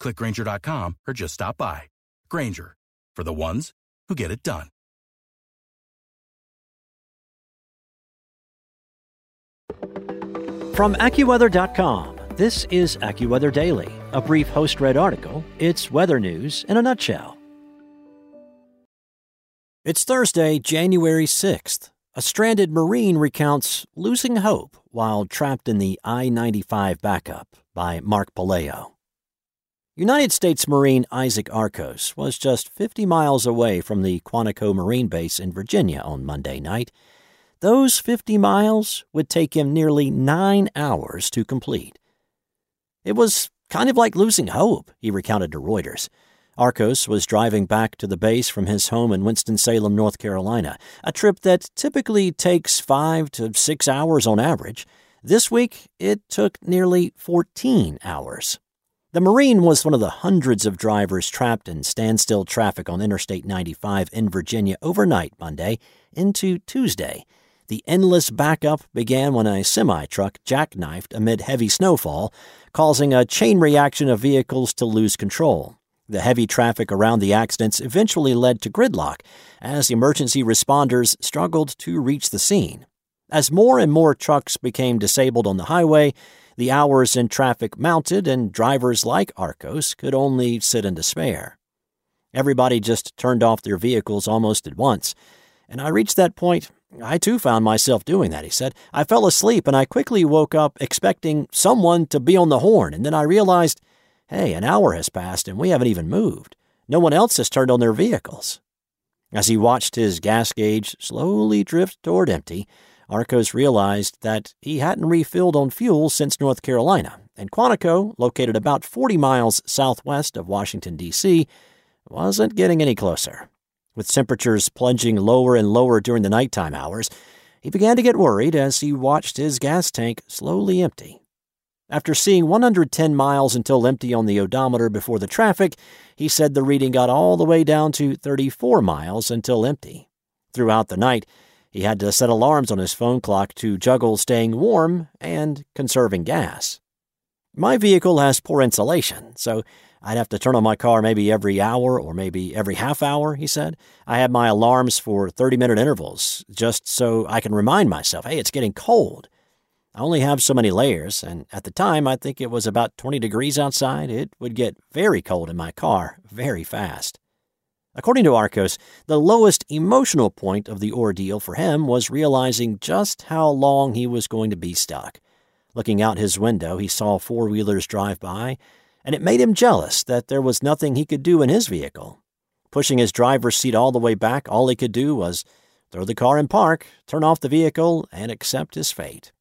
clickgrainger.com, or just stop by. Grainger, for the ones who get it done. From AccuWeather.com, this is AccuWeather Daily, a brief host read article. It's weather news in a nutshell. It's Thursday, January 6th. A stranded Marine recounts losing hope while trapped in the I 95 backup by Mark Puleo. United States Marine Isaac Arcos was just 50 miles away from the Quantico Marine Base in Virginia on Monday night. Those 50 miles would take him nearly nine hours to complete. It was kind of like losing hope, he recounted to Reuters. Arcos was driving back to the base from his home in Winston-Salem, North Carolina, a trip that typically takes five to six hours on average. This week, it took nearly 14 hours. The Marine was one of the hundreds of drivers trapped in standstill traffic on Interstate 95 in Virginia overnight Monday into Tuesday. The endless backup began when a semi truck jackknifed amid heavy snowfall, causing a chain reaction of vehicles to lose control. The heavy traffic around the accidents eventually led to gridlock as emergency responders struggled to reach the scene. As more and more trucks became disabled on the highway, the hours in traffic mounted, and drivers like Arcos could only sit in despair. Everybody just turned off their vehicles almost at once. And I reached that point. I too found myself doing that, he said. I fell asleep and I quickly woke up expecting someone to be on the horn, and then I realized hey, an hour has passed and we haven't even moved. No one else has turned on their vehicles. As he watched his gas gauge slowly drift toward empty, Arcos realized that he hadn't refilled on fuel since North Carolina, and Quantico, located about 40 miles southwest of Washington, D.C., wasn't getting any closer. With temperatures plunging lower and lower during the nighttime hours, he began to get worried as he watched his gas tank slowly empty. After seeing 110 miles until empty on the odometer before the traffic, he said the reading got all the way down to 34 miles until empty. Throughout the night, he had to set alarms on his phone clock to juggle staying warm and conserving gas. My vehicle has poor insulation, so I'd have to turn on my car maybe every hour or maybe every half hour, he said. I have my alarms for 30 minute intervals just so I can remind myself, hey, it's getting cold. I only have so many layers, and at the time I think it was about 20 degrees outside. It would get very cold in my car very fast. According to Arcos, the lowest emotional point of the ordeal for him was realizing just how long he was going to be stuck. Looking out his window, he saw four wheelers drive by, and it made him jealous that there was nothing he could do in his vehicle. Pushing his driver's seat all the way back, all he could do was throw the car in park, turn off the vehicle, and accept his fate.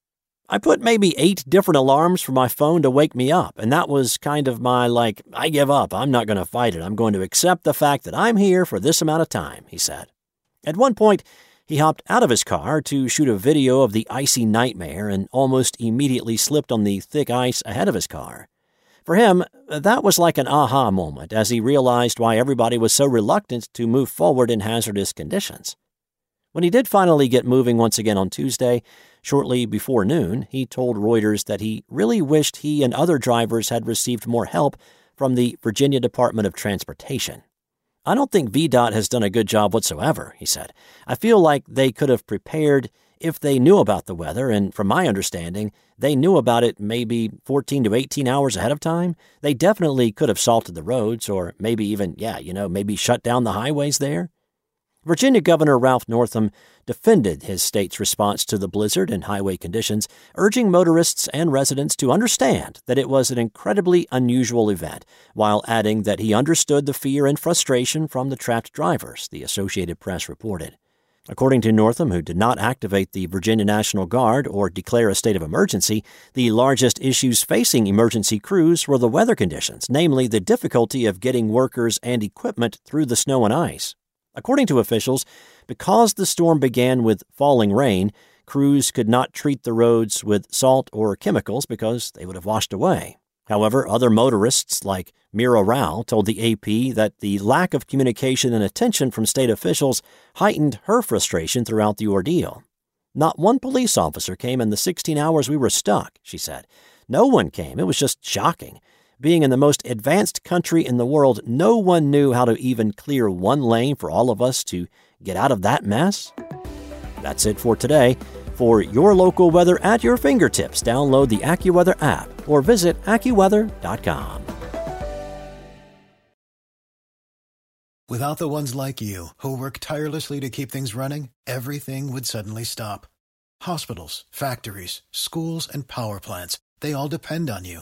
I put maybe eight different alarms for my phone to wake me up, and that was kind of my like, I give up, I'm not going to fight it, I'm going to accept the fact that I'm here for this amount of time, he said. At one point, he hopped out of his car to shoot a video of the icy nightmare and almost immediately slipped on the thick ice ahead of his car. For him, that was like an aha moment as he realized why everybody was so reluctant to move forward in hazardous conditions. When he did finally get moving once again on Tuesday, shortly before noon, he told Reuters that he really wished he and other drivers had received more help from the Virginia Department of Transportation. I don't think VDOT has done a good job whatsoever, he said. I feel like they could have prepared if they knew about the weather, and from my understanding, they knew about it maybe 14 to 18 hours ahead of time. They definitely could have salted the roads, or maybe even, yeah, you know, maybe shut down the highways there. Virginia Governor Ralph Northam defended his state's response to the blizzard and highway conditions, urging motorists and residents to understand that it was an incredibly unusual event, while adding that he understood the fear and frustration from the trapped drivers, the Associated Press reported. According to Northam, who did not activate the Virginia National Guard or declare a state of emergency, the largest issues facing emergency crews were the weather conditions, namely the difficulty of getting workers and equipment through the snow and ice. According to officials, because the storm began with falling rain, crews could not treat the roads with salt or chemicals because they would have washed away. However, other motorists like Mira Rao told the AP that the lack of communication and attention from state officials heightened her frustration throughout the ordeal. Not one police officer came in the 16 hours we were stuck, she said. No one came. It was just shocking. Being in the most advanced country in the world, no one knew how to even clear one lane for all of us to get out of that mess. That's it for today. For your local weather at your fingertips, download the AccuWeather app or visit AccuWeather.com. Without the ones like you, who work tirelessly to keep things running, everything would suddenly stop. Hospitals, factories, schools, and power plants, they all depend on you.